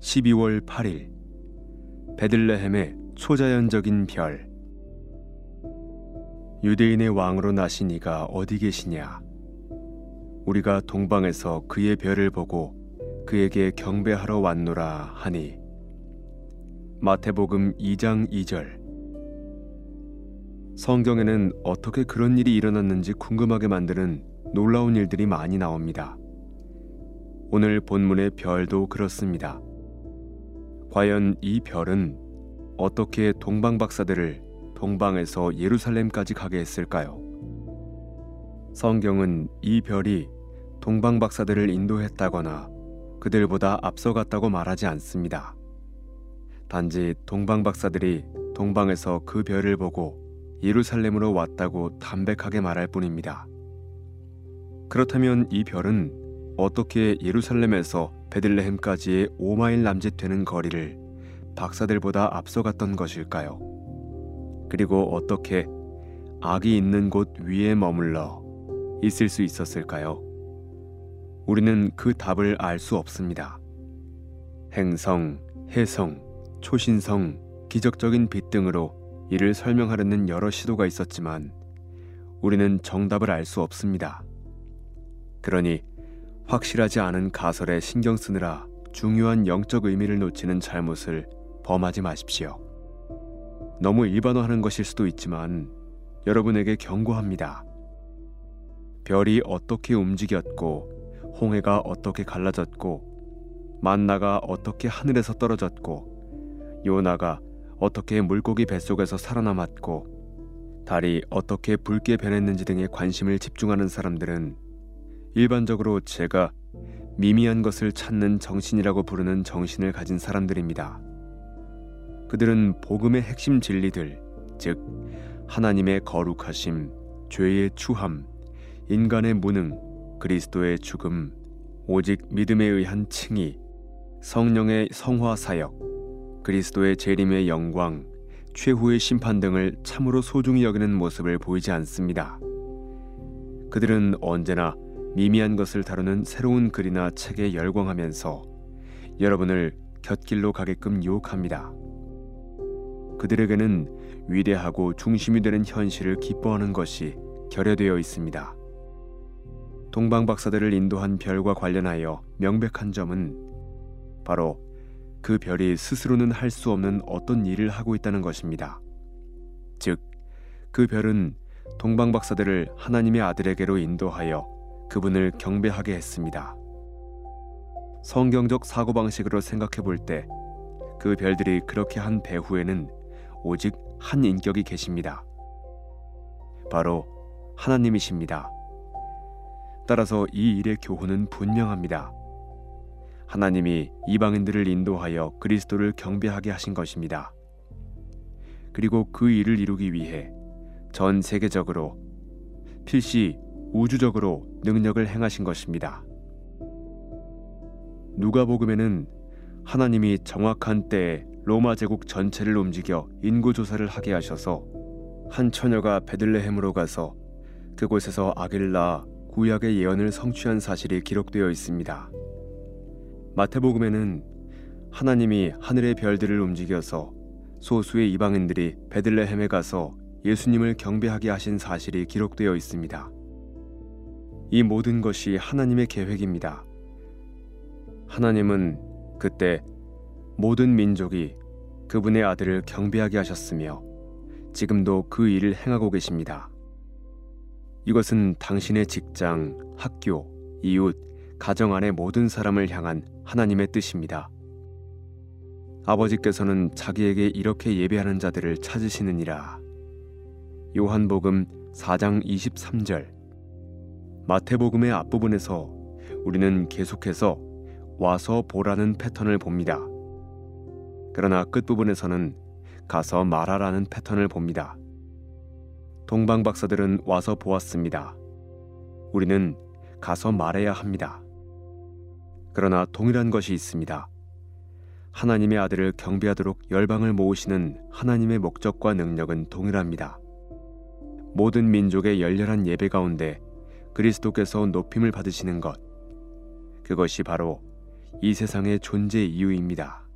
12월 8일 베들레헴의 초자연적인 별 유대인의 왕으로 나신 이가 어디 계시냐 우리가 동방에서 그의 별을 보고 그에게 경배하러 왔노라 하니 마태복음 2장 2절 성경에는 어떻게 그런 일이 일어났는지 궁금하게 만드는 놀라운 일들이 많이 나옵니다. 오늘 본문의 별도 그렇습니다. 과연 이 별은 어떻게 동방 박사들을 동방에서 예루살렘까지 가게 했을까요? 성경은 이 별이 동방 박사들을 인도했다거나 그들보다 앞서갔다고 말하지 않습니다. 단지 동방 박사들이 동방에서 그 별을 보고 예루살렘으로 왔다고 담백하게 말할 뿐입니다. 그렇다면 이 별은 어떻게 예루살렘에서 베들레헴까지의 5마일 남짓 되는 거리를 박사들보다 앞서갔던 것일까요? 그리고 어떻게 악이 있는 곳 위에 머물러 있을 수 있었을까요? 우리는 그 답을 알 수 없습니다. 행성, 해성, 초신성, 기적적인 빛 등으로 이를 설명하려는 여러 시도가 있었지만 우리는 정답을 알 수 없습니다. 그러니 확실하지 않은 가설에 신경 쓰느라 중요한 영적 의미를 놓치는 잘못을 범하지 마십시오. 너무 일반화하는 것일 수도 있지만 여러분에게 경고합니다. 별이 어떻게 움직였고 홍해가 어떻게 갈라졌고 만나가 어떻게 하늘에서 떨어졌고 요나가 어떻게 물고기 뱃속에서 살아남았고 달이 어떻게 붉게 변했는지 등에 관심을 집중하는 사람들은 일반적으로 제가 미미한 것을 찾는 정신이라고 부르는 정신을 가진 사람들입니다. 그들은 복음의 핵심 진리들, 즉 하나님의 거룩하심, 죄의 추함, 인간의 무능, 그리스도의 죽음, 오직 믿음에 의한 칭의, 성령의 성화 사역, 그리스도의 재림의 영광, 최후의 심판 등을 참으로 소중히 여기는 모습을 보이지 않습니다. 그들은 언제나 미미한 것을 다루는 새로운 글이나 책에 열광하면서 여러분을 곁길로 가게끔 유혹합니다. 그들에게는 위대하고 중심이 되는 현실을 기뻐하는 것이 결여되어 있습니다. 동방 박사들을 인도한 별과 관련하여 명백한 점은 바로 그 별이 스스로는 할 수 없는 어떤 일을 하고 있다는 것입니다. 즉, 그 별은 동방 박사들을 하나님의 아들에게로 인도하여 그분을 경배하게 했습니다. 성경적 사고방식으로 생각해 볼 때 그 별들이 그렇게 한 배후에는 오직 한 인격이 계십니다. 바로 하나님이십니다. 따라서 이 일의 교훈은 분명합니다. 하나님이 이방인들을 인도하여 그리스도를 경배하게 하신 것입니다. 그리고 그 일을 이루기 위해 전 세계적으로 필시 우주적으로 능력을 행하신 것입니다. 누가복음에는 하나님이 정확한 때에 로마 제국 전체를 움직여 인구 조사를 하게 하셔서 한 처녀가 베들레헴으로 가서 그곳에서 아기를 낳아 구약의 예언을 성취한 사실이 기록되어 있습니다. 마태복음에는 하나님이 하늘의 별들을 움직여서 소수의 이방인들이 베들레헴에 가서 예수님을 경배하게 하신 사실이 기록되어 있습니다. 이 모든 것이 하나님의 계획입니다. 하나님은 그때 모든 민족이 그분의 아들을 경배하게 하셨으며 지금도 그 일을 행하고 계십니다. 이것은 당신의 직장, 학교, 이웃, 가정 안의 모든 사람을 향한 하나님의 뜻입니다. 아버지께서는 자기에게 이렇게 예배하는 자들을 찾으시느니라. 요한복음 4장 23절 마태복음의 앞부분에서 우리는 계속해서 와서 보라는 패턴을 봅니다. 그러나 끝부분에서는 가서 말하라는 패턴을 봅니다. 동방 박사들은 와서 보았습니다. 우리는 가서 말해야 합니다. 그러나 동일한 것이 있습니다. 하나님의 아들을 경배하도록 열방을 모으시는 하나님의 목적과 능력은 동일합니다. 모든 민족의 열렬한 예배 가운데 그리스도께서 높임을 받으시는 것 그것이 바로 이 세상의 존재 이유입니다.